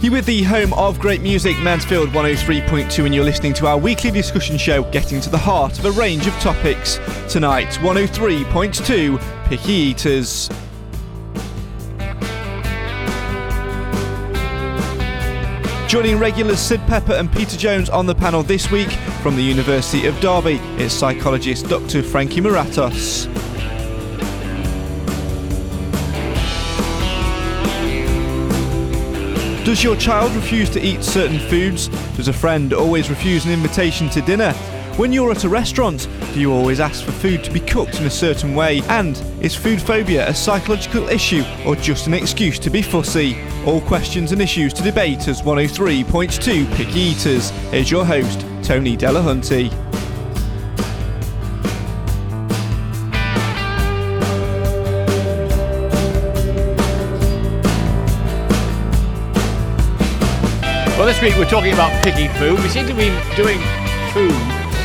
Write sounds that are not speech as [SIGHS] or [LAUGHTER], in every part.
You with the home of great music, Mansfield 103.2, and you're listening to our weekly discussion show, getting to the heart of a range of topics. Tonight, 103.2 Picky Eaters. Joining regulars Sid Pepper and Peter Jones on the panel this week from the University of Derby, it's psychologist Dr. Frankie Moratos. Does your child refuse to eat certain foods? Does a friend always refuse an invitation to dinner? When you're at a restaurant, do you always ask for food to be cooked in a certain way? And is food phobia a psychological issue or just an excuse to be fussy? All questions and issues to debate as 103.2 Picky Eaters. Here's your host, Tony Delahunty. This week we're talking about picky food. We seem to be doing food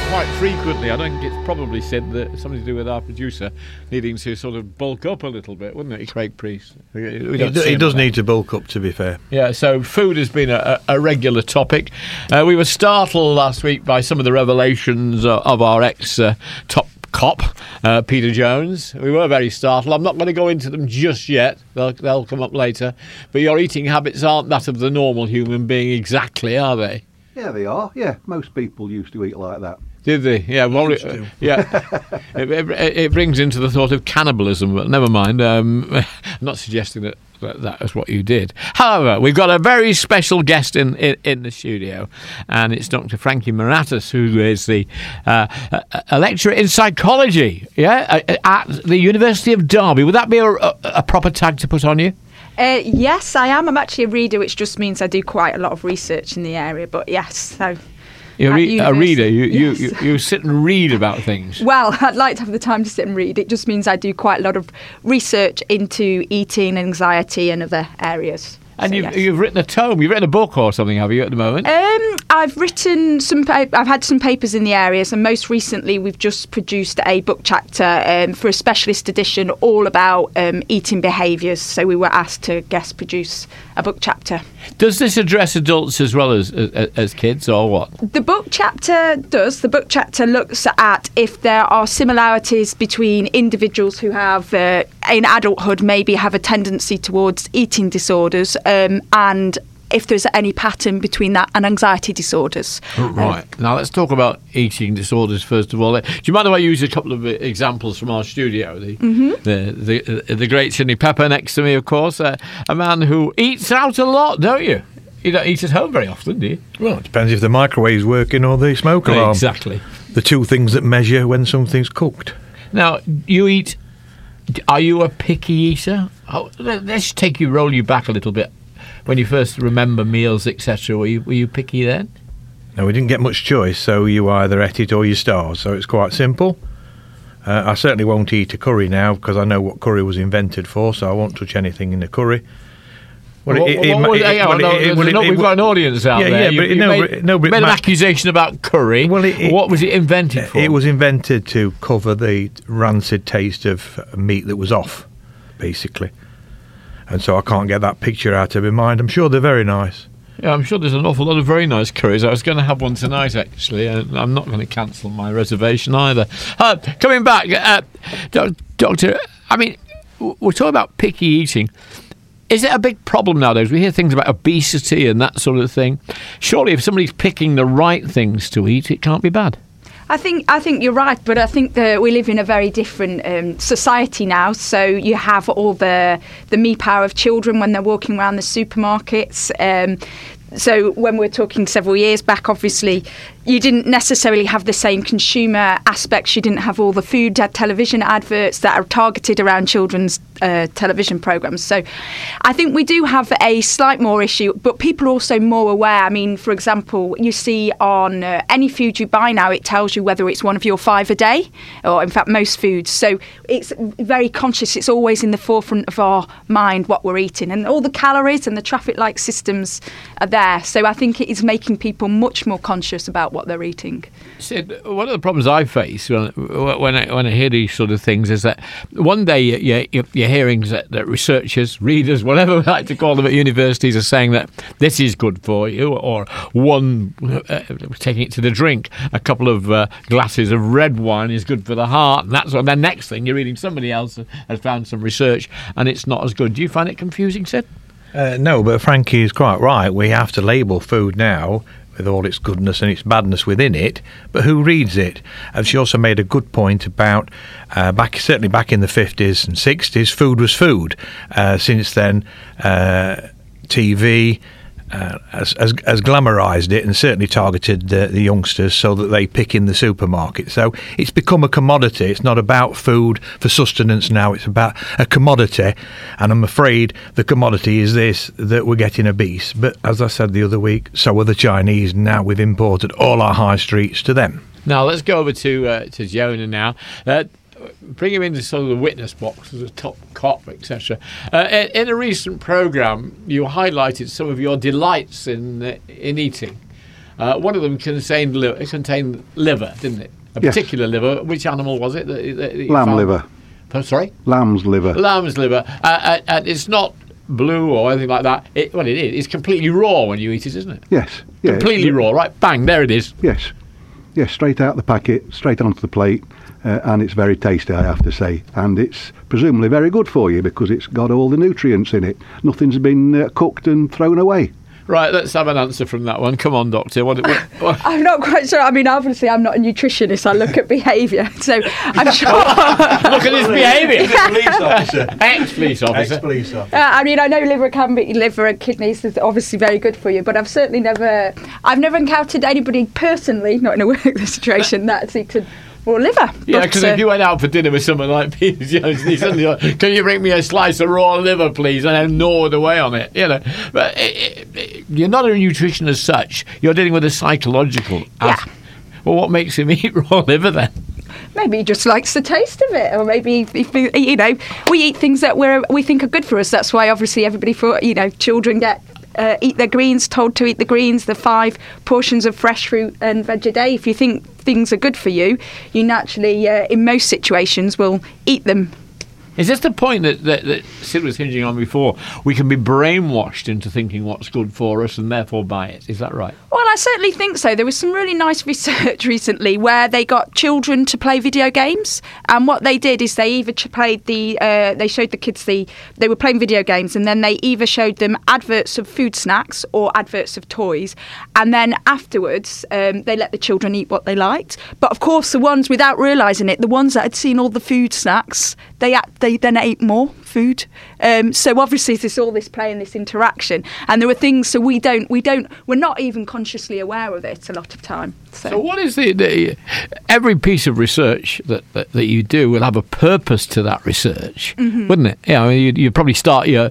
quite frequently. I don't think it's probably said that something to do with our producer needing to sort of bulk up a little bit, wouldn't it, Craig Priest? He, don't do- see he him does need to bulk up, to be fair. Yeah, so food has been a, a regular topic. Uh, we were startled last week by some of the revelations uh, of our ex uh, top cop, uh, Peter Jones. We were very startled. I'm not going to go into them just yet, they'll, they'll come up later. But your eating habits aren't that of the normal human being exactly, are they? Yeah, they are. Yeah, most people used to eat like that. Did they? Yeah, well, it, uh, [LAUGHS] yeah. it, it, it brings into the thought of cannibalism, but never mind. Um, [LAUGHS] I'm not suggesting that, that that is what you did. However, we've got a very special guest in, in, in the studio, and it's Dr. Frankie Moratis, who is the uh, a, lecturer in psychology, yeah, at the University of Derby. Would that be a, a, a proper tag to put on you? Uh, yes, I am. I'm actually a reader, which just means I do quite a lot of research in the area. But yes, so You're re- a reader. You, yes. you, you, you sit and read about things. well, I'd like to have the time to sit and read. It just means I do quite a lot of research into eating, anxiety, and other areas. And So, you've, yes. you've written a tome. You've written a book or something, have you, at the moment? Um, I've written some. I've had some papers in the areas, and most recently, we've just produced a book chapter um, for a specialist edition, all about um, eating behaviours. So we were asked to guest produce a book chapter. Does this address adults as well as as, as kids, or what? The book chapter does. The book chapter looks at if there are similarities between individuals who have, uh, in adulthood, maybe have a tendency towards eating disorders, um, and if there's any pattern between that and anxiety disorders. Right. Now let's talk about eating disorders first of all. Do you mind if I use a couple of uh, examples from our studio? The the, the uh, the great Sidney Pepper next to me, of course, uh, a man who eats out a lot, don't you? You don't eat at home very often, do you? Well, it depends if the microwave's working or the smoke alarm. Exactly. The two things that measure when something's cooked. Now you eat. Are you a picky eater? Oh, let's take you roll you back a little bit. When you first remember meals, etc., were you were you picky then? No, we didn't get much choice, so you either ate it or you starved. So it's quite simple. Uh, I certainly won't eat a curry now because I know what curry was invented for, so I won't touch anything in a curry. Well, What- it- what- it- what was- it- hang well, no, it- it- well, no- we've got an audience out Yeah, there. yeah, You- but you no, made, no, but made an accusation about curry. Well, what was it invented for? It was invented to cover the rancid taste of meat that was off, basically. And so I can't get that picture out of my mind. I'm sure they're very nice. Yeah, I'm sure there's an awful lot of very nice curries. I was going to have one tonight, actually, and I'm not going to cancel my reservation either. Uh, coming back, uh, doc- Doctor, I mean, we're talking about picky eating. Is it a big problem nowadays? We hear things about obesity and that sort of thing. Surely, if somebody's picking the right things to eat, it can't be bad. I think I think you're right, but I think that we live in a very different um, society now. So you have all the the me power of children when they're walking around the supermarkets. Um, so when we're talking several years back, obviously you didn't necessarily have the same consumer aspects. You didn't have all the food television adverts that are targeted around children's uh, television programs. So I think we do have a slight more issue, but people are also more aware. I mean, for example, you see on uh, any food you buy now, it tells you whether it's one of your five a day, or in fact, most foods. So it's very conscious. It's always in the forefront of our mind what we're eating, and all the calories and the traffic light systems are there. So I think it is making people much more conscious about what they're eating. Sid, one of the problems I face when, I, when I hear these sort of things is that one day you, you, you're hearing that, that researchers, readers, whatever we like to call them at universities, are saying that this is good for you, or one uh, taking it to the drink, a couple of uh, glasses of red wine is good for the heart, and that's what. Then next thing you're reading somebody else has found some research, and it's not as good. Do you find it confusing, Sid? Uh, no, but Frankie is quite right. We have to label food now with all its goodness and its badness within it, but who reads it? And she also made a good point about uh, back, certainly back in the 50s and 60s, food was food. Uh, since then, uh, TV, uh, has, has, has glamorised it and certainly targeted the, the, youngsters so that they pick in the supermarket. So it's become a commodity. It's not about food for sustenance now, it's about a commodity. And I'm afraid the commodity is this that we're getting obese. But as I said the other week, so are the Chinese. Now we've imported all our high streets to them. Now let's go over to uh, to Jonah now. Uh, bring him into sort of the witness box as a top cop, etc. Uh, in, in, a recent program, you highlighted some of your delights in uh, in eating. Uh, one of them contained liver, contained liver, didn't it? A yes. particular liver. Which animal was it? That, that Lamb found? liver. Oh, sorry. Lamb's liver. Lamb's liver, uh, uh, and it's not blue or anything like that. It, well, it is. It's completely raw when you eat it, isn't it? Yes. Yeah, completely raw, right? Bang, there it is. Yes. Yes, straight out of the packet, straight onto the plate uh, and it's very tasty, I have to say. And it's presumably very good for you because it's got all the nutrients in it. Nothing's been uh, cooked and thrown away. Right, let's have an answer from that one. Come on, doctor. What, what, what? [LAUGHS] I'm not quite sure. I mean, obviously, I'm not a nutritionist. I look at behaviour, [LAUGHS] so I'm [LAUGHS] sure. look at his behaviour. Police officer. Ex-police officer. Ex-police officer. Uh, I mean, I know liver can be liver and kidneys is obviously very good for you, but I've certainly never, I've never encountered anybody personally, not in a work situation, that's eaten or liver. Yeah, because uh, if you went out for dinner with someone like [LAUGHS] Peter Jones, and he suddenly like, "Can you bring me a slice of raw liver, please?" and then gnawed away on it, you know. But it, it, you're not a nutrition as such. You're dealing with a psychological. Yeah. well, what makes him [LAUGHS] eat raw liver then? maybe he just likes the taste of it, or maybe if, you know we eat things that we we think are good for us. That's why obviously everybody for you know children get uh, eat their greens, told to eat the greens, the five portions of fresh fruit and veg a day. If you think things are good for you, you naturally, uh, in most situations, will eat them is this the point that, that, that Sid was hinging on before? We can be brainwashed into thinking what's good for us and therefore buy it. Is that right? Well, I certainly think so. There was some really nice [LAUGHS] research recently where they got children to play video games, and what they did is they either played the, uh, they showed the kids the, they were playing video games, and then they either showed them adverts of food snacks or adverts of toys, and then afterwards um, they let the children eat what they liked. But of course, the ones without realising it, the ones that had seen all the food snacks, they they then ate more food. Um, so obviously there's all this play and this interaction, and there are things so we don't we don't we're not even consciously aware of it a lot of time. So, so what is the, the, every piece of research that, that, that you do will have a purpose to that research, mm-hmm. wouldn't it? Yeah, I mean, you you probably start your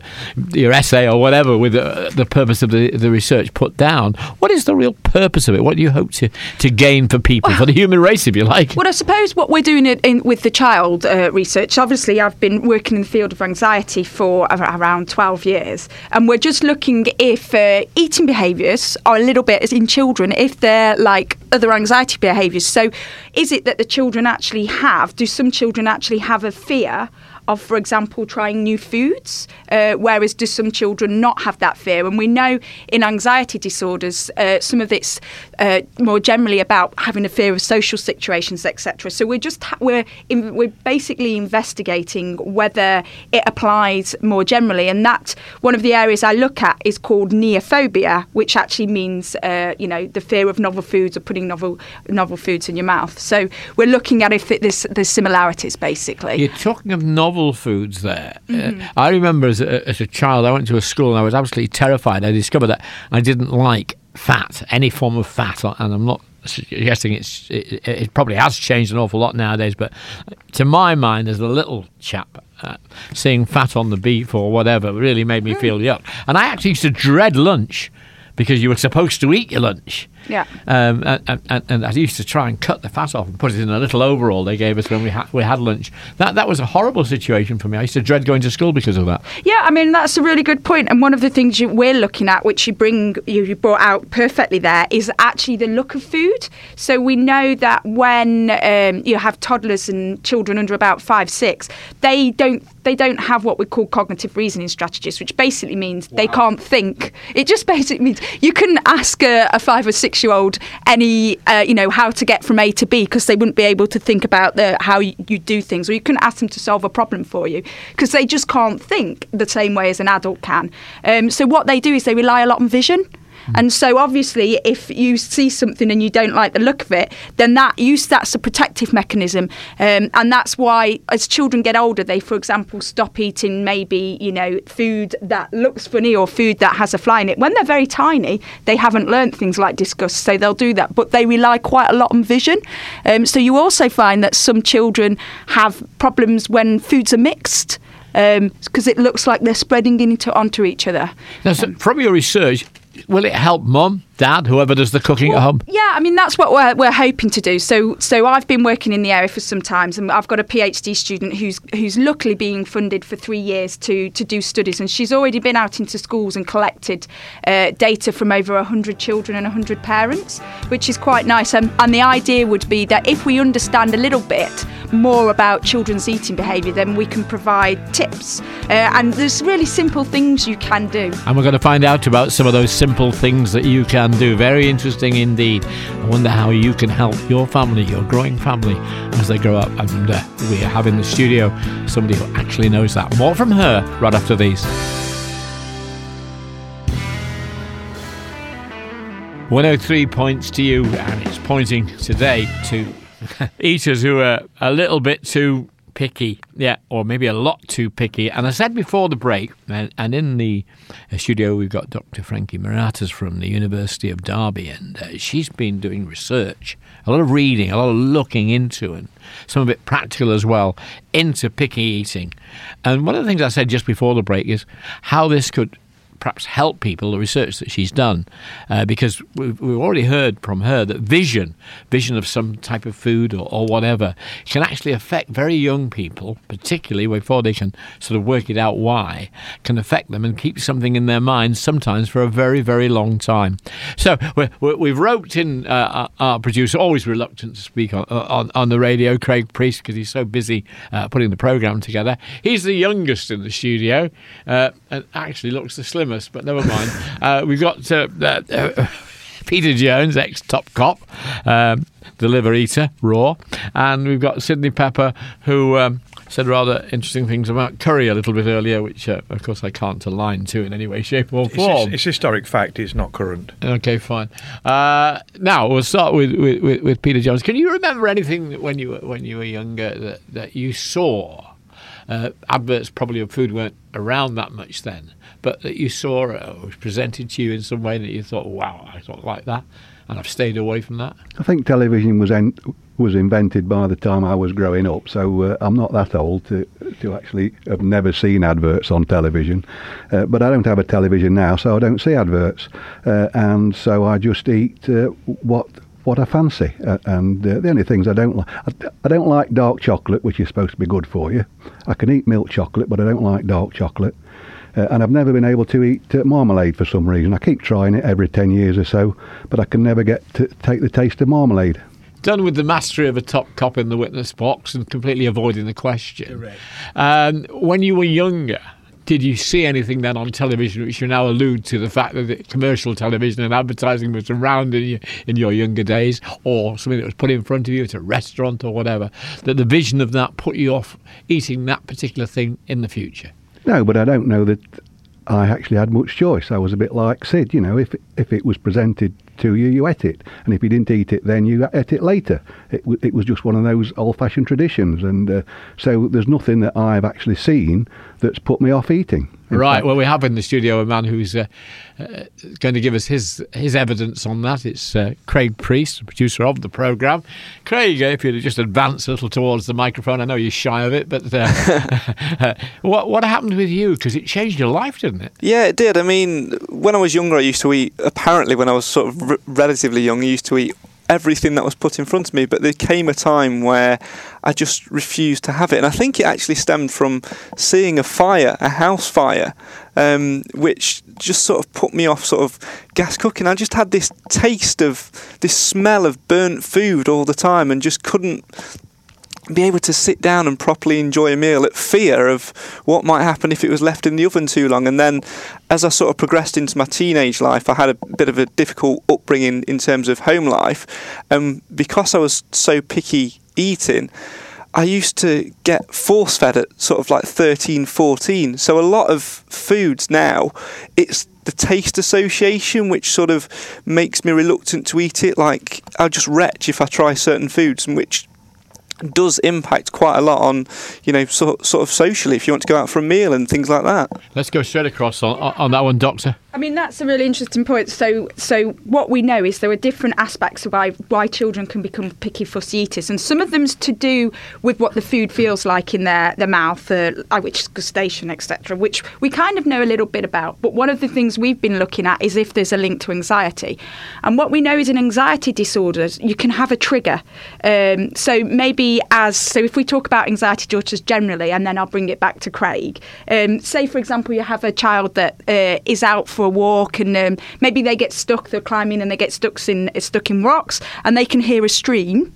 your essay or whatever with the, the purpose of the, the research put down. What is the real purpose of it? What do you hope to, to gain for people, well, for the human race, if you like? Well, I suppose what we're doing in, in with the child uh, research. Obviously, I've been working in the field of anxiety for around 12 years. And we're just looking if uh, eating behaviours are a little bit in children, if they're like other anxiety behaviours. So is it that the children actually have, do some children actually have a fear? Of, for example, trying new foods, uh, whereas do some children not have that fear? And we know in anxiety disorders, uh, some of it's uh, more generally about having a fear of social situations, etc. So we're just ha- we're in, we're basically investigating whether it applies more generally, and that one of the areas I look at is called neophobia, which actually means uh, you know the fear of novel foods or putting novel novel foods in your mouth. So we're looking at if it, there's, there's similarities basically. You're talking of novel novel foods there. Uh, mm-hmm. Uh, I remember as a, as a child, I went to a school and I was absolutely terrified. I discovered that I didn't like fat, any form of fat, and I'm not suggesting it's it, it, probably has changed an awful lot nowadays, but to my mind, as a little chap, uh, seeing fat on the beef or whatever really made me mm. feel yuck. And I actually used to dread lunch because you were supposed to eat your lunch. Yeah. Um, and, and, and I used to try and cut the fat off and put it in a little overall they gave us when we had we had lunch. That that was a horrible situation for me. I used to dread going to school because of that. Yeah, I mean that's a really good point. And one of the things you, we're looking at, which you bring you brought out perfectly there, is actually the look of food. So we know that when um, you have toddlers and children under about five, six, they don't they don't have what we call cognitive reasoning strategies, which basically means wow. they can't think. It just basically means you couldn't ask a, a five or six year old any, uh, you know, how to get from A to B because they wouldn't be able to think about the, how you, you do things, or you couldn't ask them to solve a problem for you because they just can't think the same way as an adult can. Um, so what they do is they rely a lot on vision. And so, obviously, if you see something and you don't like the look of it, then that use that's a protective mechanism, um, and that's why as children get older, they, for example, stop eating maybe you know food that looks funny or food that has a fly in it. When they're very tiny, they haven't learned things like disgust, so they'll do that. But they rely quite a lot on vision. Um, so you also find that some children have problems when foods are mixed because um, it looks like they're spreading into onto each other. Now, so from your research, will it help mum, dad, whoever does the cooking well, at home? Yeah, I mean that's what we're, we're hoping to do. So so I've been working in the area for some time, and I've got a PhD student who's who's luckily being funded for three years to to do studies, and she's already been out into schools and collected uh, data from over hundred children and hundred parents, which is quite nice. And, and the idea would be that if we understand a little bit more about children's eating behaviour, then we can provide tips. Uh, and there's really simple things you can do. And we're going to find out about some of those simple things that you can do. Very interesting indeed. I wonder how you can help your family, your growing family, as they grow up. And uh, we have in the studio somebody who actually knows that. More from her right after these. 103 points to you, and it's pointing today to [LAUGHS] eaters who are a little bit too picky, yeah, or maybe a lot too picky. And I said before the break, and, and in the uh, studio we've got Dr. Frankie Moratas from the University of Derby, and uh, she's been doing research, a lot of reading, a lot of looking into, and some of it practical as well, into picky eating. And one of the things I said just before the break is how this could perhaps help people, the research that she's done, uh, because we've, we've, already heard from her that vision, vision of some type of food or, or, whatever, can actually affect very young people, particularly before they can sort of work it out why, can affect them and keep something in their minds sometimes for a very, very long time. So we have roped in uh, our producer, always reluctant to speak on, on, on the radio, Craig Priest, because he's so busy uh, putting the programme together. He's the youngest in the studio uh, and actually looks the slimmest but never mind. [LAUGHS] uh, we've got uh, uh, [LAUGHS] Peter Jones, ex top cop, um, the liver eater, raw, and we've got Sydney Pepper, who. Um, said rather interesting things about curry a little bit earlier, which uh, of course I can't align to in any way, shape, or form. It's, it's historic fact; it's not current. Okay, fine. Uh, now we'll start with, with, with, Peter Jones. Can you remember anything when you were, when you were younger that, that you saw? Uh, adverts probably of food weren't around that much then, but that you saw or was presented to you in some way that you thought, wow, I thought like that, and I've stayed away from that? I think television was en- was invented by the time I was growing up, so uh, I'm not that old to to actually have never seen adverts on television. Uh, but I don't have a television now, so I don't see adverts, uh, and so I just eat uh, what what I fancy. Uh, and uh, the only things I don't like, I, I, don't like dark chocolate, which is supposed to be good for you. I can eat milk chocolate, but I don't like dark chocolate. Uh, and I've never been able to eat uh, marmalade for some reason. I keep trying it every 10 years or so, but I can never get to take the taste of marmalade. Done with the mastery of a top cop in the witness box and completely avoiding the question. Um, when you were younger, did you see anything then on television which you now allude to the fact that commercial television and advertising was around in your, in your younger days or something that was put in front of you at a restaurant or whatever that the vision of that put you off eating that particular thing in the future no, but I don't know that I actually had much choice. I was a bit like Sid, you know, if if it was presented to you, you ate it, and if you didn't eat it, then you ate it later. It it was just one of those old-fashioned traditions, and uh, so there's nothing that I've actually seen that's put me off eating. Right. fact. Well, we have in the studio a man who's uh, uh, going to give us his his evidence on that. It's uh, Craig Priest, producer of the program. Craig, uh, if you'd just advance a little towards the microphone, I know you're shy of it, but uh, [LAUGHS] [LAUGHS] what what happened with you? Because it changed your life, didn't it? Yeah, it did. I mean, when I was younger, I used to eat. Apparently, when I was sort of r- relatively young, I used to eat everything that was put in front of me. But there came a time where I just refused to have it, and I think it actually stemmed from seeing a fire, a house fire, um, which just sort of put me off sort of gas cooking. I just had this taste of this smell of burnt food all the time, and just couldn't be able to sit down and properly enjoy a meal at fear of what might happen if it was left in the oven too long. And then, as I sort of progressed into my teenage life, I had a bit of a difficult upbringing in terms of home life. And because I was so picky eating, I used to get force fed at sort of like 13, 14. So a lot of foods now, it's the taste association which sort of makes me reluctant to eat it. Like I'll just retch if I try certain foods, which does impact quite a lot on, you know, sort sort of socially if you want to go out for a meal and things like that. Let's go straight across on, on that one, Doctor. I mean, that's a really interesting point. So, so what we know is there are different aspects of why, why children can become picky fussy eaters, and some of them's to do with what the food feels like in their, their mouth, uh, which gustation, etc., which we kind of know a little bit about. But one of the things we've been looking at is if there's a link to anxiety, and what we know is in anxiety disorders you can have a trigger. Um, so maybe as so if we talk about anxiety disorders generally, and then I'll bring it back to Craig. Um, say for example you have a child that uh, is out for a walk and um, maybe they get stuck, they're climbing and they get stuck in stuck in rocks and they can hear a stream.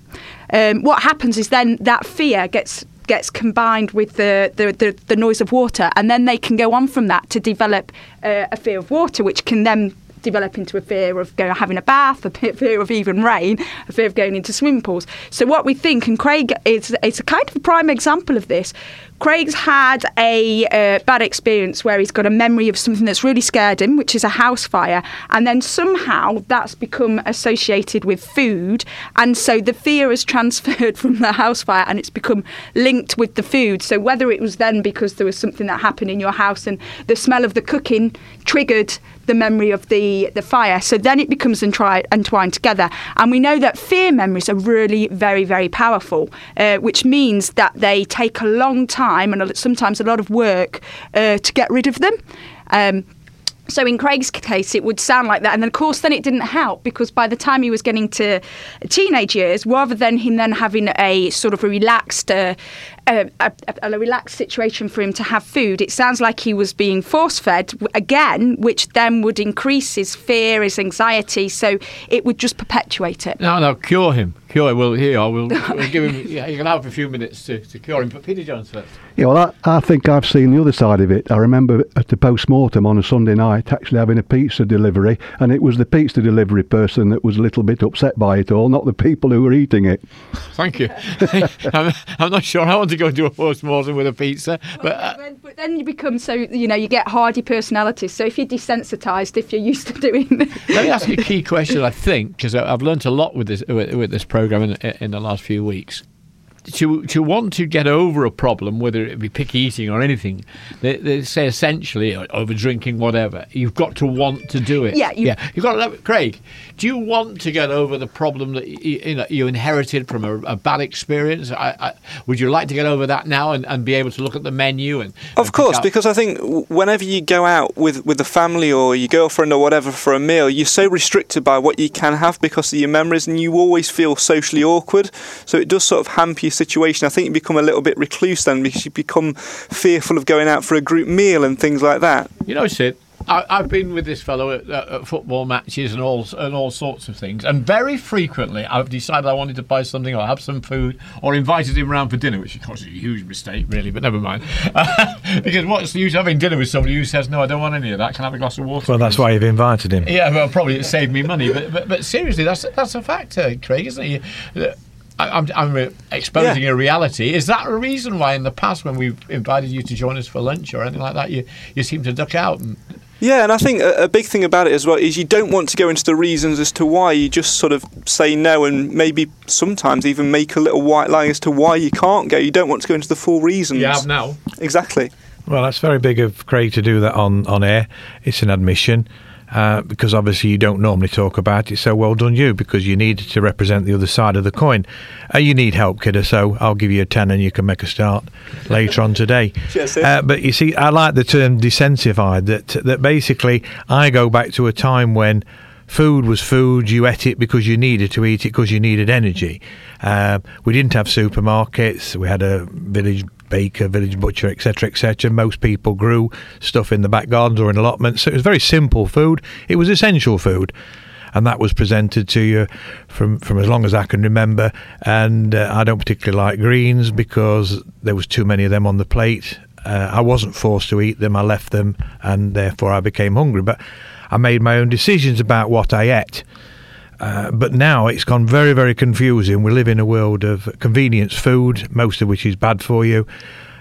Um, what happens is then that fear gets gets combined with the, the, the, the noise of water and then they can go on from that to develop uh, a fear of water which can then develop into a fear of going, having a bath, a fear of even rain, a fear of going into swimming pools. So what we think, and Craig is it's a kind of a prime example of this. Craig's had a uh, bad experience where he's got a memory of something that's really scared him, which is a house fire, and then somehow that's become associated with food, and so the fear has [LAUGHS] transferred from the house fire and it's become linked with the food. So whether it was then because there was something that happened in your house and the smell of the cooking triggered the memory of the, the fire. So then it becomes entri- entwined together. And we know that fear memories are really very, very powerful, uh, which means that they take a long time and sometimes a lot of work uh, to get rid of them. Um, so in Craig's case, it would sound like that, and then of course, then it didn't help because by the time he was getting to teenage years, rather than him then having a sort of a relaxed, uh, a, a, a, relaxed situation for him to have food, it sounds like he was being force fed again, which then would increase his fear, his anxiety. So it would just perpetuate it. No, no, cure him. Cure him. Well, here, we'll, [LAUGHS] we'll give him. Yeah, you can have a few minutes to, to cure him. But Peter Jones first. Yeah, well, I, I think I've seen the other side of it. I remember at the post mortem on a Sunday night actually having a pizza delivery, and it was the pizza delivery person that was a little bit upset by it all, not the people who were eating it. Thank you. [LAUGHS] I'm, I'm, not sure I want to go do a post mortem with a pizza, but. Uh, but then you become so you know you get hardy personalities. So if you're desensitized, if you're used to doing. Let me ask you a key question. I think because I've learned a lot with this with, with this program in, in the last few weeks to to want to get over a problem, whether it be picky eating or anything, they, they say essentially uh, over drinking, whatever. You've got to want to do it. Yeah, you, yeah. You've got to. Craig, do you want to get over the problem that you, you know you inherited from a, a bad experience? I, I, would you like to get over that now and, and be able to look at the menu and? Of and course, because I think whenever you go out with with the family or your girlfriend or whatever for a meal, you're so restricted by what you can have because of your memories, and you always feel socially awkward. So it does sort of hamper your situation. I think you become a little bit recluse then because you become fearful of going out for a group meal and things like that. You know, Sid, I, have been with this fellow at, at, football matches and all and all sorts of things, and very frequently I've decided I wanted to buy something or have some food or invited him round for dinner, which of course is a huge mistake, really, but never mind. [LAUGHS] because what's the use of having dinner with somebody who says no, I don't want any of that? Can I have a glass of water? Well, that's why you've invited him. Yeah, well, probably it saved me money, but but, but seriously, that's that's a fact, uh, Craig, isn't it? You, I'm, I'm exposing yeah. a reality. Is that a reason why, in the past, when we've invited you to join us for lunch or anything like that, you, you seem to duck out? And... Yeah, and I think a, a, big thing about it as well is you don't want to go into the reasons as to why. You just sort of say no, and maybe sometimes even make a little white lie as to why you can't go. You don't want to go into the full reasons. You have now. Exactly. Well, that's very big of Craig to do that on, on air. It's an admission. Uh, because obviously you don't normally talk about it. So well done you, because you need to represent the other side of the coin. Uh, you need help, kidder. So I'll give you a ten, and you can make a start [LAUGHS] later on today. Yes, uh, but you see, I like the term desensified. That that basically I go back to a time when food was food. You ate it because you needed to eat it because you needed energy. Uh, we didn't have supermarkets. We had a village baker, village butcher, etc., etc. Most people grew stuff in the back gardens or in allotments. So it was very simple food. It was essential food. And that was presented to you from, from as long as I can remember. And uh, I don't particularly like greens because there was too many of them on the plate. Uh, I wasn't forced to eat them. I left them, and therefore I became hungry. But I made my own decisions about what I ate. Uh, but now it's gone very, very confusing. We live in a world of convenience food, most of which is bad for you.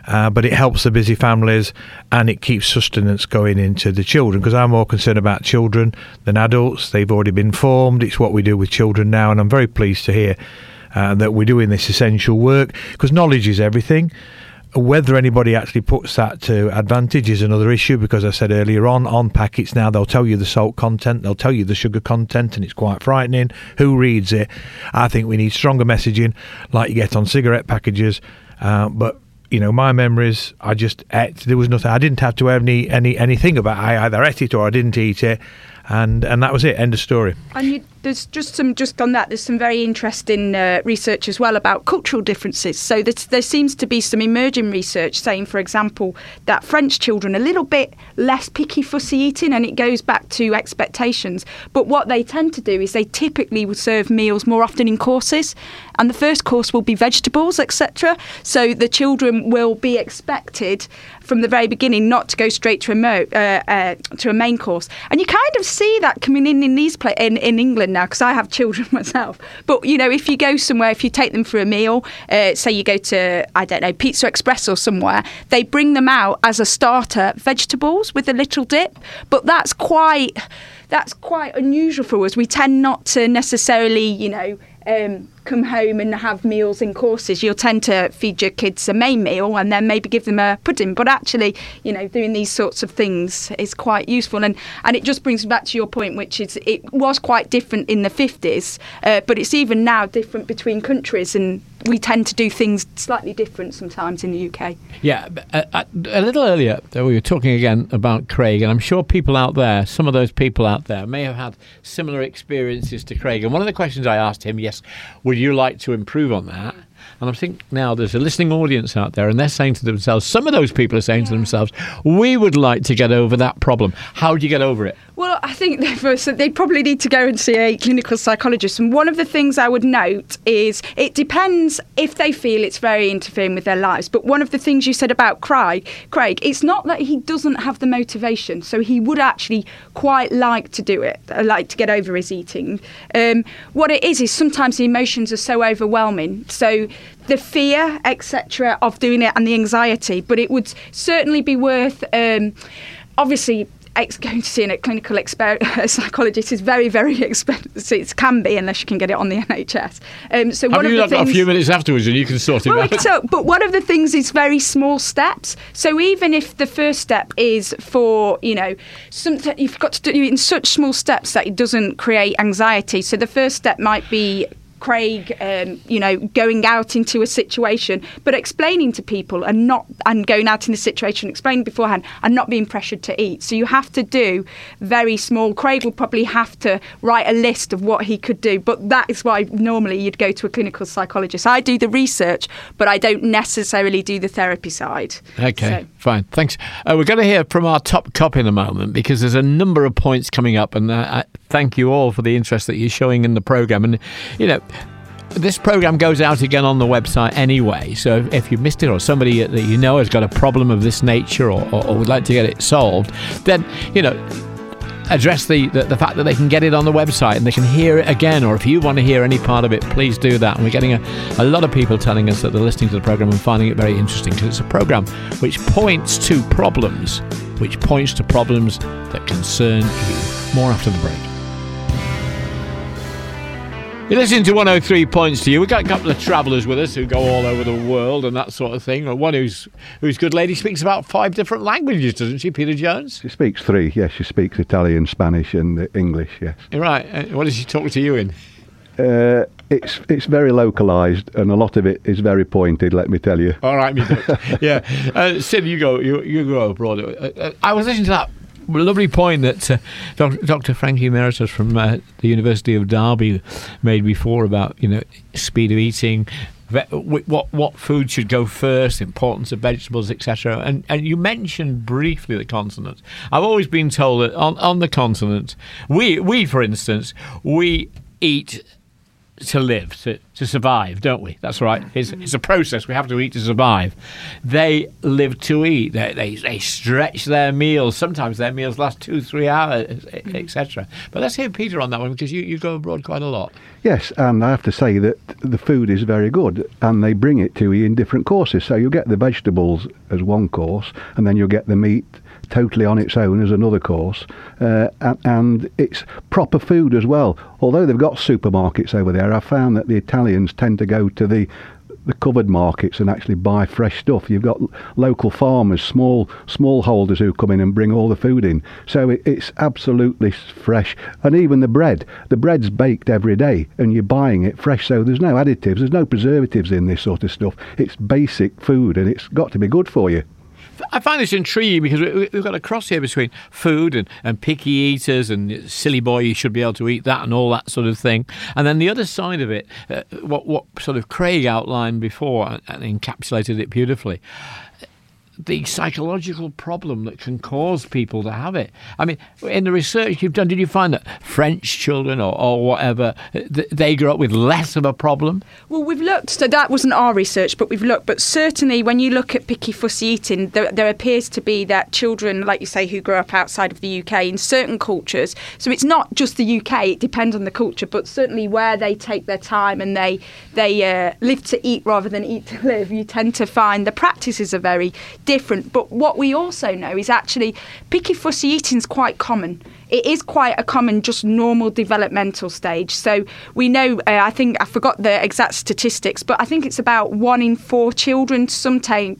Uh, but it helps the busy families and it keeps sustenance going into the children because I'm more concerned about children than adults. They've already been formed. It's what we do with children now, and I'm very pleased to hear uh, that we're doing this essential work because knowledge is everything. Whether anybody actually puts that to advantage is another issue because I said earlier on, on packets now they'll tell you the salt content, they'll tell you the sugar content, and it's quite frightening. Who reads it? I think we need stronger messaging like you get on cigarette packages. Uh, but you know, my memories, I just ate. There was nothing. I didn't have to have any any anything about. It. I either ate it or I didn't eat it, and and that was it. End of story. And you, there's just some just on that. There's some very interesting uh, research as well about cultural differences. So there seems to be some emerging research saying, for example, that French children are a little bit less picky fussy eating, and it goes back to expectations. But what they tend to do is they typically will serve meals more often in courses, and the first course will be vegetables, etc. So the children will be expected from the very beginning not to go straight to a mo- uh, uh, to a main course, and you kind of see that coming in in these pla- in, in England now because I have children [LAUGHS] myself. But you know, if you go somewhere, if you take them for a meal, uh, say you go to I don't know Pizza Express or somewhere, they bring them out as a starter vegetables with a little dip. But that's quite that's quite unusual for us. We tend not to necessarily, you know. Um, come home and have meals in courses, you'll tend to feed your kids a main meal and then maybe give them a pudding. But actually, you know, doing these sorts of things is quite useful. And, and it just brings me back to your point, which is it was quite different in the 50s, uh, but it's even now different between countries. And we tend to do things slightly different sometimes in the UK. Yeah, a, uh, uh, a, little earlier we were talking again about Craig, and I'm sure people out there, some of those people out there, may have had similar experiences to Craig. And one of the questions I asked him, yes, would you like to improve on that? And I think now there's a listening audience out there, and they're saying to themselves, some of those people are saying yeah. to themselves, we would like to get over that problem. How do you get over it? Well, I think [LAUGHS] they probably need to go and see a clinical psychologist. And one of the things I would note is it depends if they feel it's very interfering with their lives. But one of the things you said about Craig, Craig, it's not that he doesn't have the motivation. So he would actually quite like to do it, uh, like to get over his eating. Um, what it is is sometimes the emotions are so overwhelming. So the fear, etc., of doing it and the anxiety. But it would certainly be worth. Um, obviously ex- [LAUGHS] going to see a clinical exper- [LAUGHS] psychologist is very, very [LAUGHS] expensive. It can be unless you can get it on the NHS. Um, so Have one you of the things, a few minutes afterwards and you can sort it well, out? So, but one of the things is very small steps. So even if the first step is for, you know, something you've got to do it in such small steps that it doesn't create anxiety. So the first step might be Craig, um, you know, going out into a situation, but explaining to people and not and going out in the situation, explaining beforehand, and not being pressured to eat. So you have to do very small. Craig will probably have to write a list of what he could do, but that is why normally you'd go to a clinical psychologist. I do the research, but I don't necessarily do the therapy side. Okay, so. fine, thanks. Uh, we're going to hear from our top cop in a moment because there's a number of points coming up, and uh, thank you all for the interest that you're showing in the program. And you know this program goes out again on the website anyway. So if you missed it or somebody that you know has got a problem of this nature or, or, or would like to get it solved, then, you know, address the, the, the, fact that they can get it on the website and they can hear it again. Or if you want to hear any part of it, please do that. And we're getting a, a lot of people telling us that they're listening to the program and finding it very interesting because it's a program which points to problems, which points to problems that concern you. More after the break. You're listening to 103 Points to you. We've got a couple of travellers with us who go all over the world and that sort of thing. One who's who's good lady speaks about five different languages, doesn't she, Peter Jones? She speaks three. Yes, she speaks Italian, Spanish, and English. Yes. Right. Uh, what does she talk to you in? Uh, it's it's very localised, and a lot of it is very pointed. Let me tell you. All right, me [LAUGHS] yeah. Uh, Sid, you go. You you go abroad. Uh, uh, I was listening to that lovely point that uh, Dr. Frankie Emeritus from uh, the University of Derby made before about you know speed of eating, what what food should go first, importance of vegetables, etc. And and you mentioned briefly the continent. I've always been told that on, on the continent, we we for instance, we eat to live, to, to survive, don't we? That's right. It's, it's a process. We have to eat to survive. They live to eat. They, they, they stretch their meals. Sometimes their meals last two, three hours, etc. But let's hear Peter on that one because you, you go abroad quite a lot. Yes, and I have to say that the food is very good and they bring it to you in different courses. So you'll get the vegetables as one course and then you'll get the meat totally on its own as another course, uh, and, and, it's proper food as well. Although they've got supermarkets over there, I've found that the Italians tend to go to the the covered markets and actually buy fresh stuff. You've got local farmers, small small holders who come in and bring all the food in. So it, it's absolutely fresh. And even the bread, the bread's baked every day, and you're buying it fresh. So there's no additives, there's no preservatives in this sort of stuff. It's basic food, and it's got to be good for you. I find this intriguing because we've got a cross here between food and, and picky eaters and silly boy, you should be able to eat that and all that sort of thing. And then the other side of it, uh, what, what sort of Craig outlined before and, and encapsulated it beautifully the psychological problem that can cause people to have it. I mean, in the research you've done, did you find that French children or, or whatever, they grow up with less of a problem? Well, we've looked, so that wasn't our research, but we've looked. But certainly when you look at picky fussy eating, there, there appears to be that children, like you say, who grow up outside of the UK in certain cultures, so it's not just the UK, it depends on the culture, but certainly where they take their time and they, they uh, live to eat rather than eat to live, you tend to find the practices are very different. But what we also know is actually picky fussy eating is quite common it is quite a common, just normal developmental stage. So we know, uh, I think, I forgot the exact statistics, but I think it's about one in four children, sometime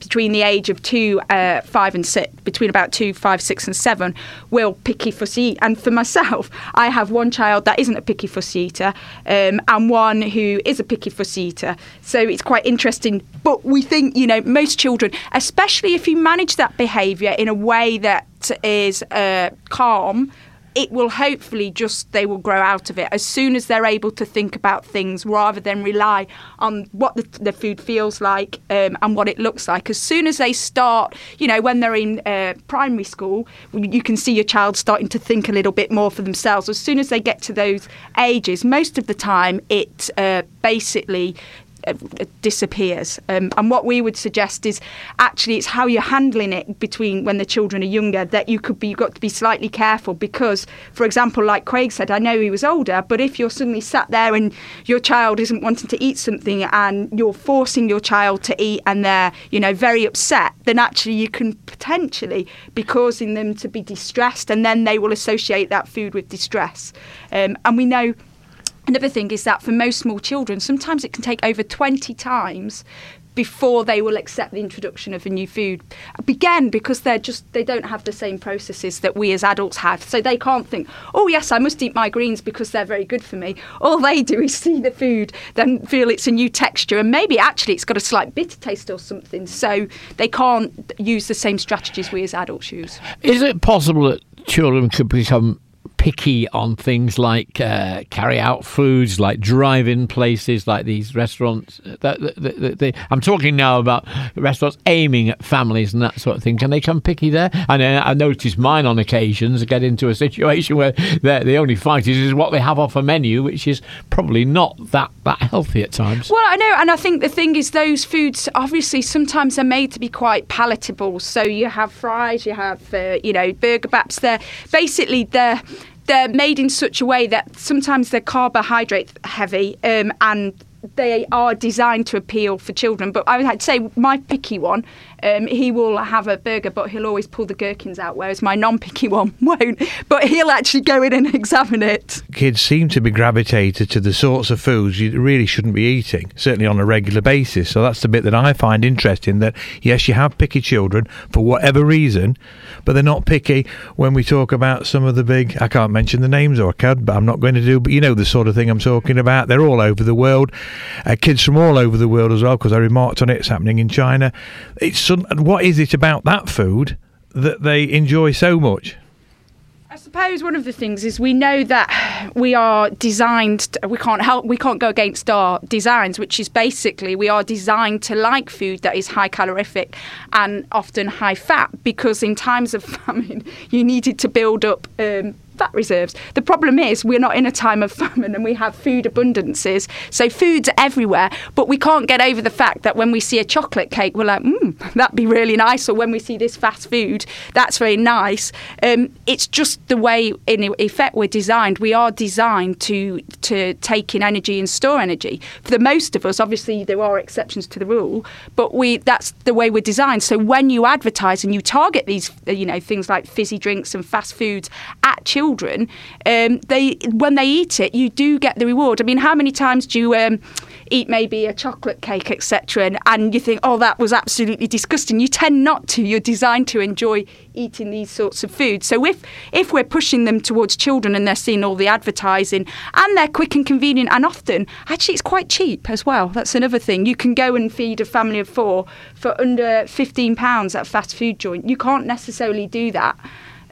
between the age of two, uh, five, and six, between about two, five, six, and seven, will picky fussy eat. And for myself, [LAUGHS] I have one child that isn't a picky fussy eater um, and one who is a picky fussy eater. So it's quite interesting. But we think, you know, most children, especially if you manage that behaviour in a way that is uh, calm, it will hopefully just they will grow out of it as soon as they're able to think about things rather than rely on what the, the food feels like um, and what it looks like. As soon as they start, you know, when they're in uh, primary school, you can see your child starting to think a little bit more for themselves. As soon as they get to those ages, most of the time it uh, basically disappears. Um, and what we would suggest is actually it's how you're handling it between when the children are younger that you could be you've got to be slightly careful because, for example, like Craig said, I know he was older, but if you're suddenly sat there and your child isn't wanting to eat something and you're forcing your child to eat and they're you know very upset, then actually you can potentially be causing them to be distressed, and then they will associate that food with distress. Um, and we know Another thing is that for most small children, sometimes it can take over 20 times before they will accept the introduction of a new food. Again, because they're just they don't have the same processes that we as adults have. So they can't think, oh yes, I must eat my greens because they're very good for me. All they do is see the food, then feel it's a new texture, and maybe actually it's got a slight bitter taste or something. So they can't use the same strategies we as adults use. Is it possible that children could become picky on things like uh, carry out foods, like drive in places, like these restaurants. That, that, that, they, I'm talking now about restaurants aiming at families and that sort of thing. Can they come picky there? And uh, I noticed mine on occasions get into a [LAUGHS] situation where the only fight is, is what they have off a menu, which is probably not that, that healthy at times. Well, I know, and I think the thing is, those foods obviously sometimes are made to be quite palatable. So you have fries, you have, uh, you know, burger baps. They're basically they're they're made in such a way that sometimes they're carbohydrate heavy um, and they are designed to appeal for children. But I would say my picky one, um, he will have a burger, but he'll always pull the gherkins out, whereas my non-picky [LAUGHS] one won't. But he'll actually go in and [LAUGHS] examine it. Kids seem to be gravitated to the sorts of foods you really shouldn't be eating, certainly on a regular basis. So that's the bit that I find interesting. That yes, you have picky children for whatever reason, but they're not picky when we talk about some of the big. I can't mention the names, or I could, but I'm not going to do. But you know the sort of thing I'm talking about. They're all over the world. Uh, kids from all over the world as well, because I remarked on it. It's happening in China. It's what is it about that food that they enjoy so much? I suppose one of the things is we know that we are designed. We can't help. We can't go against our designs, which is basically we are designed to like food that is high calorific and often high fat. Because in times of [LAUGHS] famine, you needed to build up um, fat reserves. The problem is we're not in a time of famine and we have food abundances. So food's everywhere, but we can't get over the fact that when we see a chocolate cake, we're like, mmm, that'd be really nice. Or when we see this fast food, that's very nice. Um, it's just the way, in effect, we're designed. We are designed to to take in energy and store energy. For the most of us, obviously there are exceptions to the rule, but we that's the way we're designed. So when you advertise and you target these, you know, things like fizzy drinks and fast foods at children children, um, they when they eat it, you do get the reward. I mean, how many times do you um, eat maybe a chocolate cake, etc., and, and you think, oh, that was absolutely disgusting? You tend not to. You're designed to enjoy eating these sorts of foods. So if if we're pushing them towards children and they're seeing all the advertising and they're quick and convenient and often actually it's quite cheap as well. That's another thing. You can go and feed a family of four for under fifteen pounds at a fast food joint. You can't necessarily do that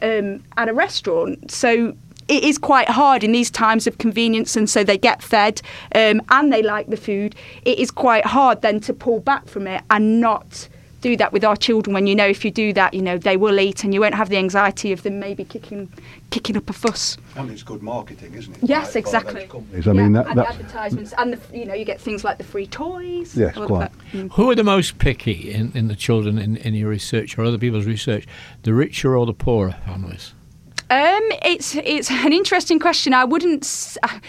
um, at a restaurant. So it is quite hard in these times of convenience, and so they get fed um, and they like the food. It is quite hard then to pull back from it and not do that with our children when you know if you do that, you know, they will eat and you won't have the anxiety of them maybe kicking kicking up a fuss. And it's good marketing, isn't it? Yes, exactly. I mean, that, and the advertisements and the, you know you get things like the free toys. Yes, quite. Mm. Who are the most picky in, in the children in, in your research or other people's research? The richer or the poorer families? Um, it's it's an interesting question. I wouldn't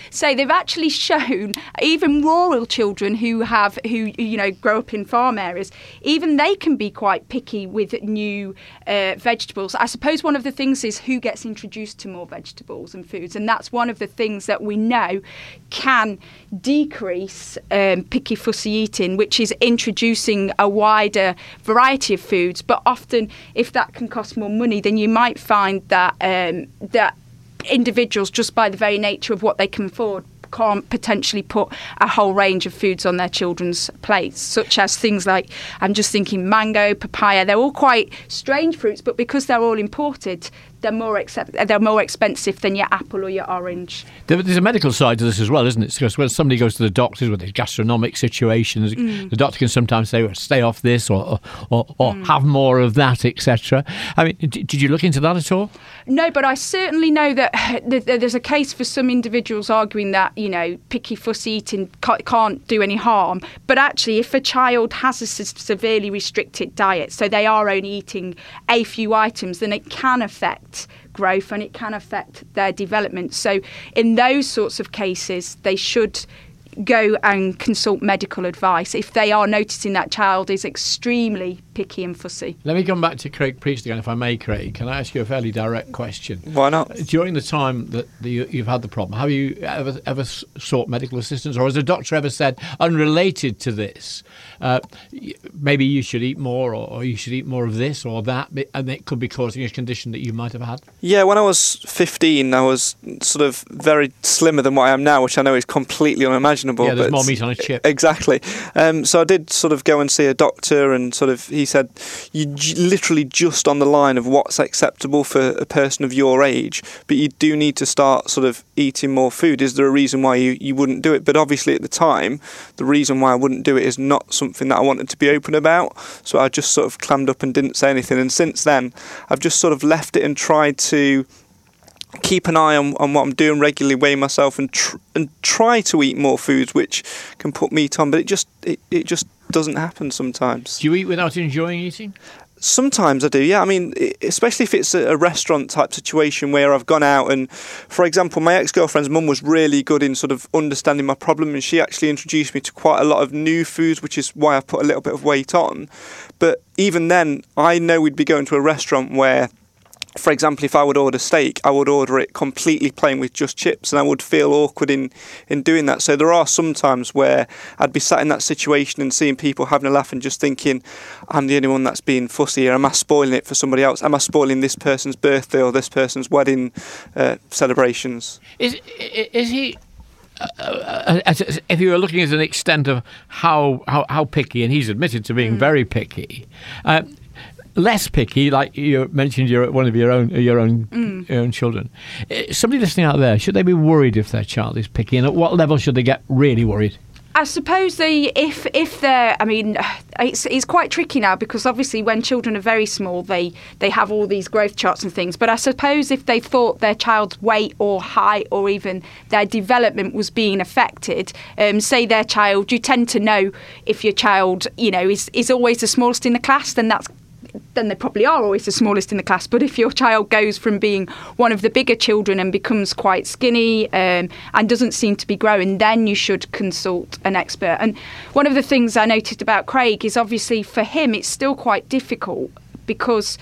say they've actually shown even rural children who have who you know grow up in farm areas, even they can be quite picky with new uh, vegetables. I suppose one of the things is who gets introduced to more vegetables and foods, and that's one of the things that we know can decrease um, picky fussy eating, which is introducing a wider variety of foods. But often, if that can cost more money, then you might find that. Um, um, that individuals, just by the very nature of what they can afford, can't potentially put a whole range of foods on their children's plates, such as things like I'm just thinking mango, papaya. They're all quite strange fruits, but because they're all imported, they're more accept- they're more expensive than your apple or your orange. There's a medical side to this as well, isn't it? Because when somebody goes to the doctors with a gastronomic situations, mm. the doctor can sometimes say, well, "Stay off this," or or, or mm. have more of that, etc. I mean, did you look into that at all? No, but I certainly know that [LAUGHS] there's a case for some individuals arguing that you know picky fussy eating can't do any harm. But actually, if a child has a severely restricted diet, so they are only eating a few items, then it can affect growth and it can affect their development. So, in those sorts of cases, they should go and consult medical advice if they are noticing that child is extremely picky and fussy. Let me come back to Craig Priest again, if I may, Craig. Can I ask you a fairly direct question? Why not? During the time that the, you've had the problem, have you ever ever sought medical assistance, or has a doctor ever said, unrelated to this, uh, maybe you should eat more, or, or, you should eat more of this or that, and it could be causing a condition that you might have had? Yeah, when I was 15, I was sort of very slimmer than what I am now, which I know is completely unimaginable. Yeah, there's more meat on a chip. Exactly. Um, so I did sort of go and see a doctor, and sort of he said, you're literally just on the line of what's acceptable for a person of your age, but you do need to start sort of eating more food. Is there a reason why you, you wouldn't do it?" But obviously, at the time, the reason why I wouldn't do it is not something that I wanted to be open about. So I just sort of clammed up and didn't say anything. And since then, I've just sort of left it and tried to keep an eye on, on what I'm doing regularly, weigh myself, and tr- and try to eat more foods which can put meat on. But it just it, it just doesn't happen sometimes. Do you eat without enjoying eating? Sometimes I do, yeah. I mean, especially if it's a restaurant type situation where I've gone out and, for example, my ex girlfriend's mum was really good in sort of understanding my problem and she actually introduced me to quite a lot of new foods, which is why I put a little bit of weight on. But even then, I know we'd be going to a restaurant where for example, if I would order steak, I would order it completely plain with just chips, and I would feel awkward in, in doing that. So there are some times where I'd be sat in that situation and seeing people having a laugh and just thinking, I'm the only one that's being fussy here. Am I spoiling it for somebody else? Am I spoiling this person's birthday or this person's wedding uh, celebrations? Is is he? Uh, uh, as, as, if you were looking at an extent of how, how, how picky, and he's admitted to being mm. very picky, uh, less picky, like you mentioned, you're one of your own your own mm. your own children. Eh, somebody listening out there, should they be worried if their child is picky, and at what level should they get really worried? I suppose they, if if they're, I mean, [SIGHS] it's it's quite tricky now because obviously when children are very small, they they have all these growth charts and things. But I suppose if they thought their child's weight or height or even their development was being affected, um, say their child, you tend to know if your child, you know, is is always the smallest in the class, then that's then they probably are always the smallest in the class. But if your child goes from being one of the bigger children and becomes quite skinny um, and doesn't seem to be growing, then you should consult an expert. And one of the things I noticed about Craig is obviously for him, it's still quite difficult because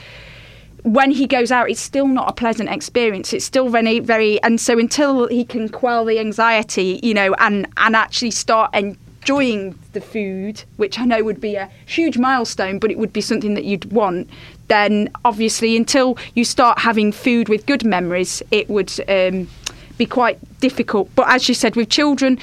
when he goes out, it's still not a pleasant experience. It's still very, very, and so until he can quell the anxiety, you know, and and actually start and enjoying the food, which I know would be a huge milestone, but it would be something that you'd want, then obviously until you start having food with good memories, it would. Um, be quite difficult. But as you said, with children,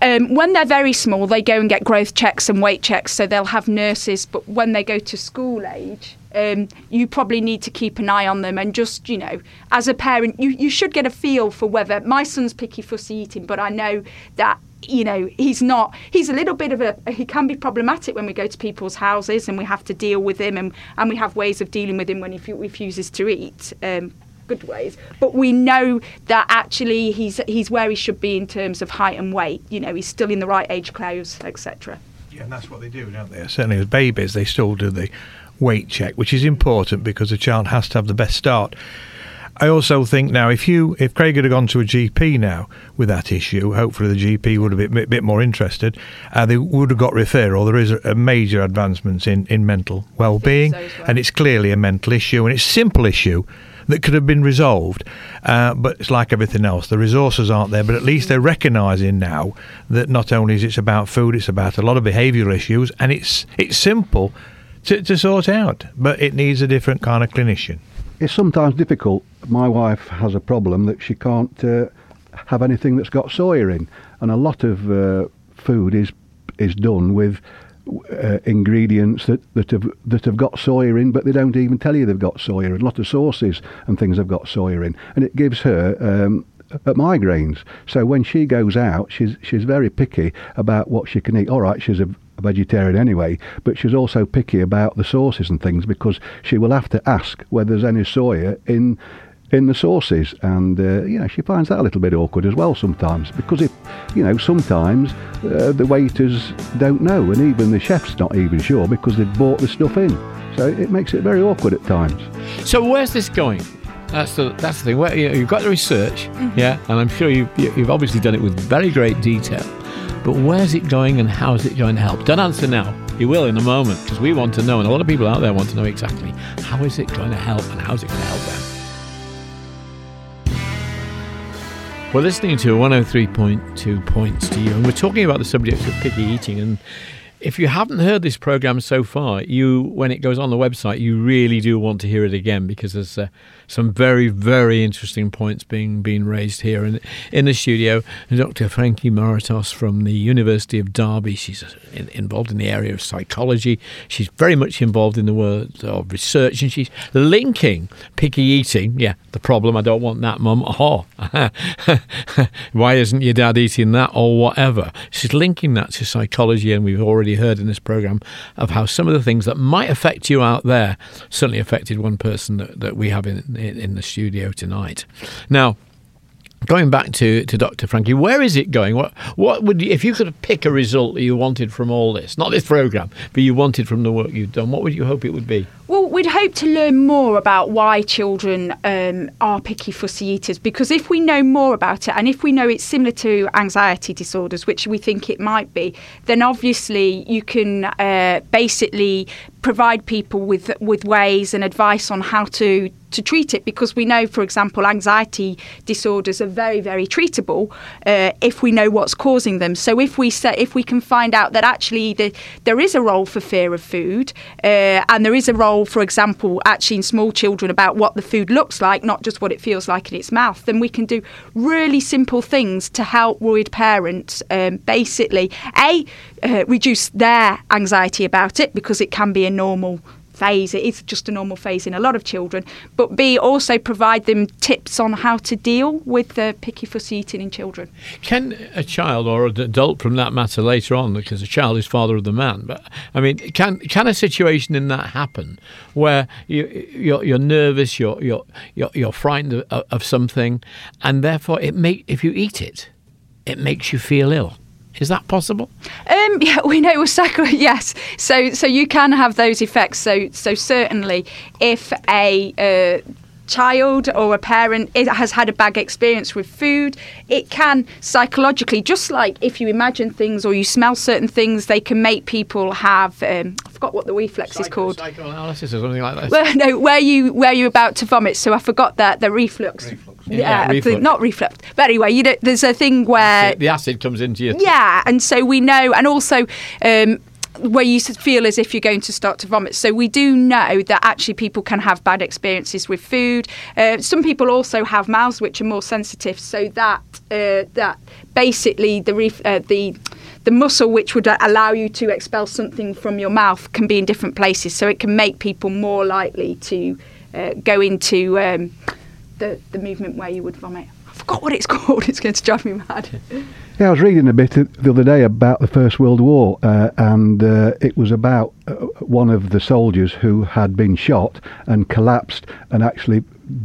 um, when they're very small, they go and get growth checks and weight checks, so they'll have nurses. But when they go to school age, um, you probably need to keep an eye on them and just, you know, as a parent, you, you should get a feel for whether my son's picky fussy eating, but I know that you know, he's not, he's a little bit of a, he can be problematic when we go to people's houses and we have to deal with him and, and we have ways of dealing with him when he refuses to eat. Um, good ways. But we know that actually he's he's where he should be in terms of height and weight you know he's still in the right age clothes etc yeah and that's what they do don't they? Certainly as babies they still do the weight check which is important because a child has to have the best start I also think now if you if Craig had gone to a GP now with that issue, hopefully the GP would have been a bit more interested. Uh, they would have got referral. There is a, a major advancements in, in mental well-being, so well. and it's clearly a mental issue, and it's a simple issue that could have been resolved. Uh, but it's like everything else, the resources aren't there. But at least they're recognising now that not only is it about food, it's about a lot of behavioural issues, and it's it's simple to, to sort out, but it needs a different kind of clinician it's sometimes difficult. My wife has a problem that she can't uh, have anything that's got soya in, and a lot of uh, food is is done with uh, ingredients that, that have that have got soya in, but they don't even tell you they've got soya in. A lot of sauces and things have got soya in, and it gives her um, migraines. So when she goes out, she's she's very picky about what she can eat. All right, she's a a vegetarian anyway, but she's also picky about the sauces and things because she will have to ask whether there's any soya in in the sauces, and uh, you know she finds that a little bit awkward as well sometimes because if you know sometimes uh, the waiters don't know, and even the chef's not even sure because they've bought the stuff in, so it makes it very awkward at times. So where's this going? That's the that's the thing. Where, you have got the research, mm-hmm. yeah, and I'm sure you've you've obviously done it with very great detail. But where's it going and how is it going to help? Don't answer now. You will in a moment because we want to know, and a lot of people out there want to know exactly how is it going to help and how is it going to help them. We're listening to 103.2 points to you, and we're talking about the subject of picky eating. And if you haven't heard this program so far, you when it goes on the website, you really do want to hear it again because there's uh, some very, very interesting points being being raised here in in the studio. Dr. Frankie Maratos from the University of Derby. She's uh, in, involved in the area of psychology. She's very much involved in the world of research, and she's linking picky eating. Yeah, the problem. I don't want that, mum. [LAUGHS] Oh, why isn't your dad eating that or whatever? She's linking that to psychology, and we've already heard in this program of how some of the things that might affect you out there certainly affected one person that, that we have in in, the studio tonight. Now, going back to, to Dr. Frankie, where is it going? What what would you, if you could pick a result that you wanted from all this, not this program, but you wanted from the work you've done, what would you hope it would be? Well, we'd hope to learn more about why children um, are picky fussy eaters because if we know more about it and if we know it's similar to anxiety disorders, which we think it might be, then obviously you can uh, basically provide people with with ways and advice on how to to treat it because we know, for example, anxiety disorders are very, very treatable uh, if we know what's causing them. So if we say, if we can find out that actually the, there is a role for fear of food, uh, and there is a role, for example, actually in small children about what the food looks like, not just what it feels like in its mouth, then we can do really simple things to help worried parents um, basically a uh, reduce their anxiety about it because it can be a normal phase. It is just a normal phase in a lot of children. But B, also provide them tips on how to deal with the picky fussy eating in children. Can a child or an adult, from that matter, later on, because a child is father of the man, but I mean, can can a situation in that happen where you, you're, you're nervous, you're you're you're, frightened of, of something, and therefore it make if you eat it, it makes you feel ill. Is that possible? Um, [LAUGHS] yeah, we know with cycle. Yes, so so you can have those effects. So so certainly, if a uh, child or a parent it has had a bad experience with food, it can psychologically, just like if you imagine things or you smell certain things, they can make people have. Um, I forgot what the reflex Psycho, is called. Psychoanalysis or something like that. Well, no, where you where you're about to vomit. So I forgot that the reflux. reflux. Yeah, yeah reflux. not reflux. But anyway, you know, there's a thing where the acid comes into you. Yeah, and so we know, and also. Um, where you feel as if you're going to start to vomit. So we do know that actually people can have bad experiences with food. Uh, some people also have mouths which are more sensitive, so that uh, that basically the ref- uh, the the muscle which would allow you to expel something from your mouth can be in different places, so it can make people more likely to uh, go into um, the the movement where you would vomit. I forgot what it's [LAUGHS] called. It's going to drive me mad. Yeah, I was reading a bit the other day about the First World War, uh, and uh, it was about uh, one of the soldiers who had been shot and collapsed and actually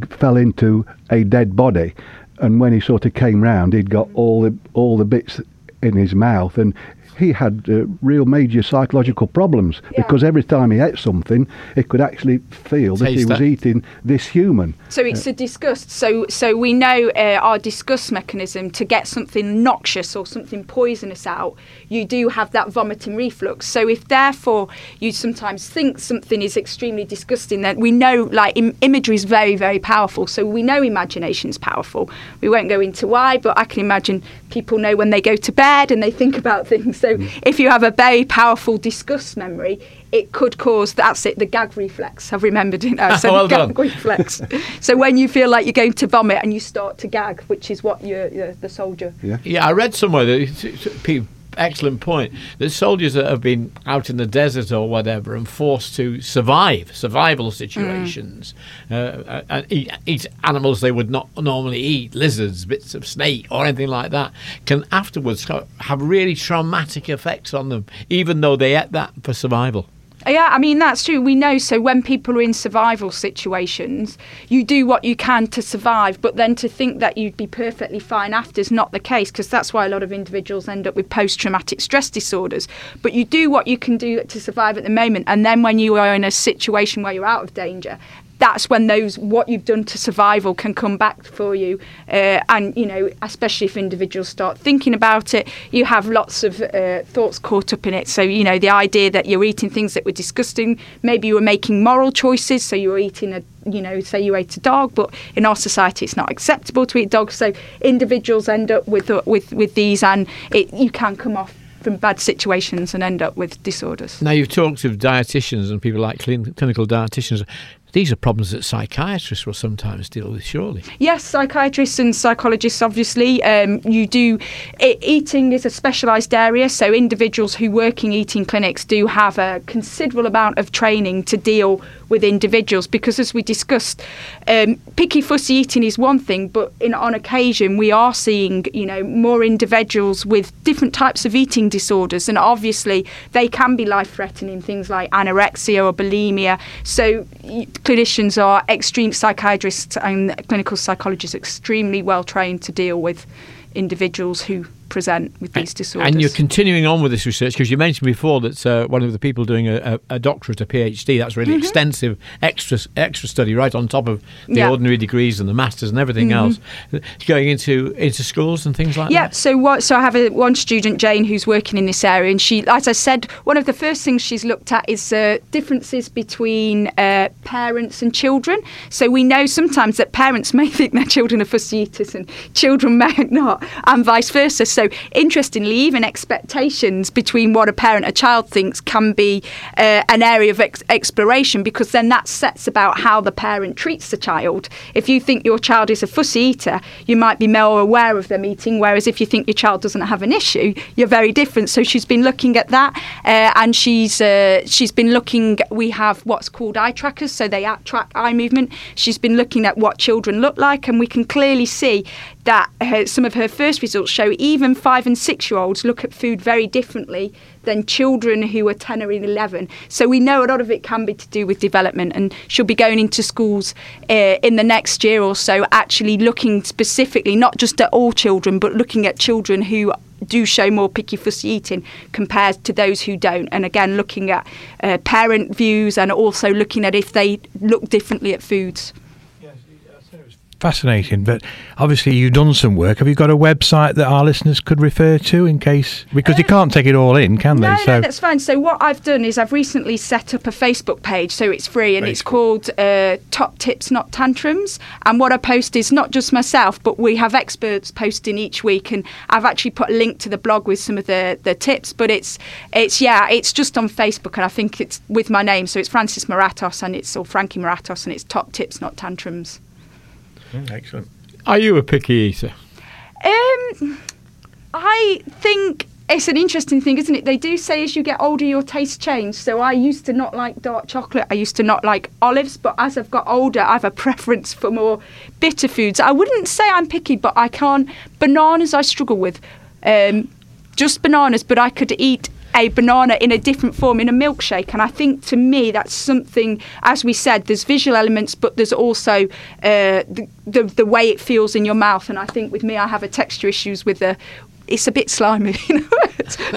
fell into a dead body. And when he sort of came round, he'd got all the all the bits in his mouth, and he had uh, real major psychological problems yeah. because every time he ate something, he could actually feel Taste that he was eating this human. So it's uh, a disgust. So so we know uh, our disgust mechanism to get something noxious or something poisonous out. You do have that vomiting reflux. So if therefore you sometimes think something is extremely disgusting, then we know like Im- imagery is very very powerful. So we know imagination is powerful. We won't go into why, but I can imagine people know when they go to bed and they think about [LAUGHS] things. So mm. if you have a very powerful disgust memory, it could cause that's it the gag reflex. I've remembered it now. [LAUGHS] So well the gag done. reflex. so when you feel like you're going to vomit and you start to gag, which is what you're, you're the soldier. Yeah. Yeah, I read somewhere that people excellent point. The soldiers that have been out in the desert or whatever and forced to survive, survival situations, mm. uh, and eat, eat, animals they would not normally eat, lizards, bits of snake, or anything like that, can afterwards have really traumatic effects on them, even though they ate that for survival. Yeah, I mean, that's true. We know. So when people are in survival situations, you do what you can to survive, but then to think that you'd be perfectly fine after is not the case because that's why a lot of individuals end up with post traumatic stress disorders. But you do what you can do to survive at the moment. And then when you are in a situation where you're out of danger, that's when those what you've done to survival can come back for you. Uh, and you know, especially if individuals start thinking about it, you have lots of uh, thoughts caught up in it. So you know, the idea that you're eating things that were disgusting, maybe you were making moral choices, so you were eating a you know, say you ate a dog, but in our society it's not acceptable to eat dogs. So individuals end up with uh, with with these, and it, you can come off from bad situations and end up with disorders. Now you've talked of dietitians and people like clinical dietitians. These are problems that psychiatrists will sometimes deal with, surely. Yes, psychiatrists and psychologists, obviously. Um, you do. It, eating is a specialised area, so individuals who work in eating clinics do have a considerable amount of training to deal with individuals because, as we discussed, um, picky fussy eating is one thing, but in, on occasion we are seeing, you know, more individuals with different types of eating disorders, and obviously they can be life-threatening, things like anorexia or bulimia. So clinicians are extreme psychiatrists and clinical psychologists extremely well trained to deal with individuals who present with these disorders. And you're continuing on with this research because you mentioned before that uh, one of the people doing a, a, a doctorate, a PhD, that's really Mm-hmm. extensive extra extra study right on top of the Yeah. ordinary degrees and the masters and everything else, going into into schools and things like Yeah, that. Yeah. So what? So I have a, one student, Jane, who's working in this area, and she, as I said, one of the first things she's looked at is uh, differences between uh, parents and children. So we know sometimes that parents [LAUGHS] may think their children are fussy eaters and children [LAUGHS] may not, and vice versa. So interestingly, even expectations between what a parent a child thinks can be uh, an area of ex- exploration because then that sets about how the parent treats the child. If you think your child is a fussy eater, you might be more aware of them eating, whereas if you think your child doesn't have an issue, you're very different. So she's been looking at that, uh, and she's uh, she's been looking. We have what's called eye trackers, so they track eye movement. She's been looking at what children look like, and we can clearly see that her, some of her first results show even five and six year olds look at food very differently than children who are 10 or 11. So we know a lot of it can be to do with development, and she'll be going into schools uh, in the next year or so, actually looking specifically not just at all children, but looking at children who do show more picky fussy eating compared to those who don't. And again, looking at uh, parent views and also looking at if they look differently at foods. Fascinating, but obviously you've done some work. Have you got a website that our listeners could refer to in case because you can't take it all in, can they? So no, that's fine. So what I've done is I've recently set up a Facebook page, so it's free, and Very it's called uh, Top Tips Not Tantrums. And what I post is not just myself, but we have experts posting each week, and I've actually put a link to the blog with some of the, the tips. But it's it's yeah, it's just on Facebook, and I think it's with my name, so it's Francis Maratos, and it's or Frankie Maratos, and it's Top Tips Not Tantrums. Mm, excellent. Are you a picky eater? Um, I think it's an interesting thing, isn't it? They do say as you get older, your tastes change. So I used to not like dark chocolate. I used to not like olives, but as I've got older, I have a preference for more bitter foods. I wouldn't say I'm picky, but I can't. Bananas, I struggle with. Um, just bananas, but I could eat a banana in a different form in a milkshake. And I think to me, that's something, as we said, there's visual elements, but there's also uh, the, the, the way it feels in your mouth. And I think with me, I have a texture issues with the. It's a bit slimy, [LAUGHS] you know,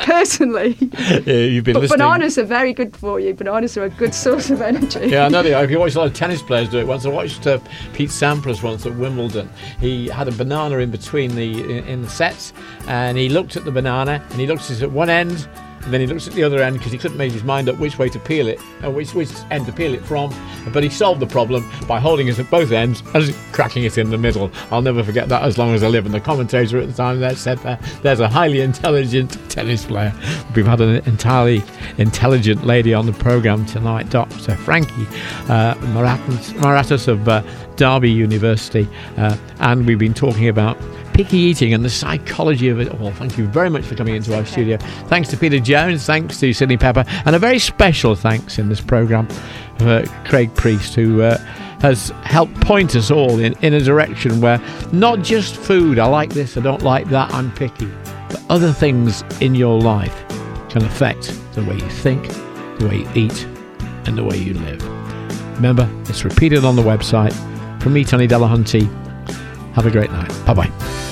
personally. Yeah, you've been But listening. bananas are very good for you. Bananas are a good source of energy. Yeah, I know they are. If you watch a lot of tennis players do it once, I watched uh, Pete Sampras once at Wimbledon. He had a banana in between the in, in the sets, and he looked at the banana and he looked at it at one end. And then he looks at the other end because he couldn't make his mind up which way to peel it, and which, which end to peel it from. But he solved the problem by holding it at both ends and cracking it in the middle. I'll never forget that as long as I live. And the commentator at the time there said, that "There's a highly intelligent tennis player." We've had an entirely intelligent lady on the program tonight, Dr. Frankie uh, Maratos of uh, Derby University, uh, and we've been talking about picky eating and the psychology of it all. Thank you very much for coming into our studio. Thanks to Peter Jones, thanks to Sydney Pepper, and a very special thanks in this program for Craig Priest, who uh, has helped point us all in, in a direction where not just food, I like this, I don't like that, I'm picky, but other things in your life can affect the way you think, the way you eat, and the way you live. Remember, it's repeated on the website. From me, Tony Delahunty. Have a great night. Bye bye.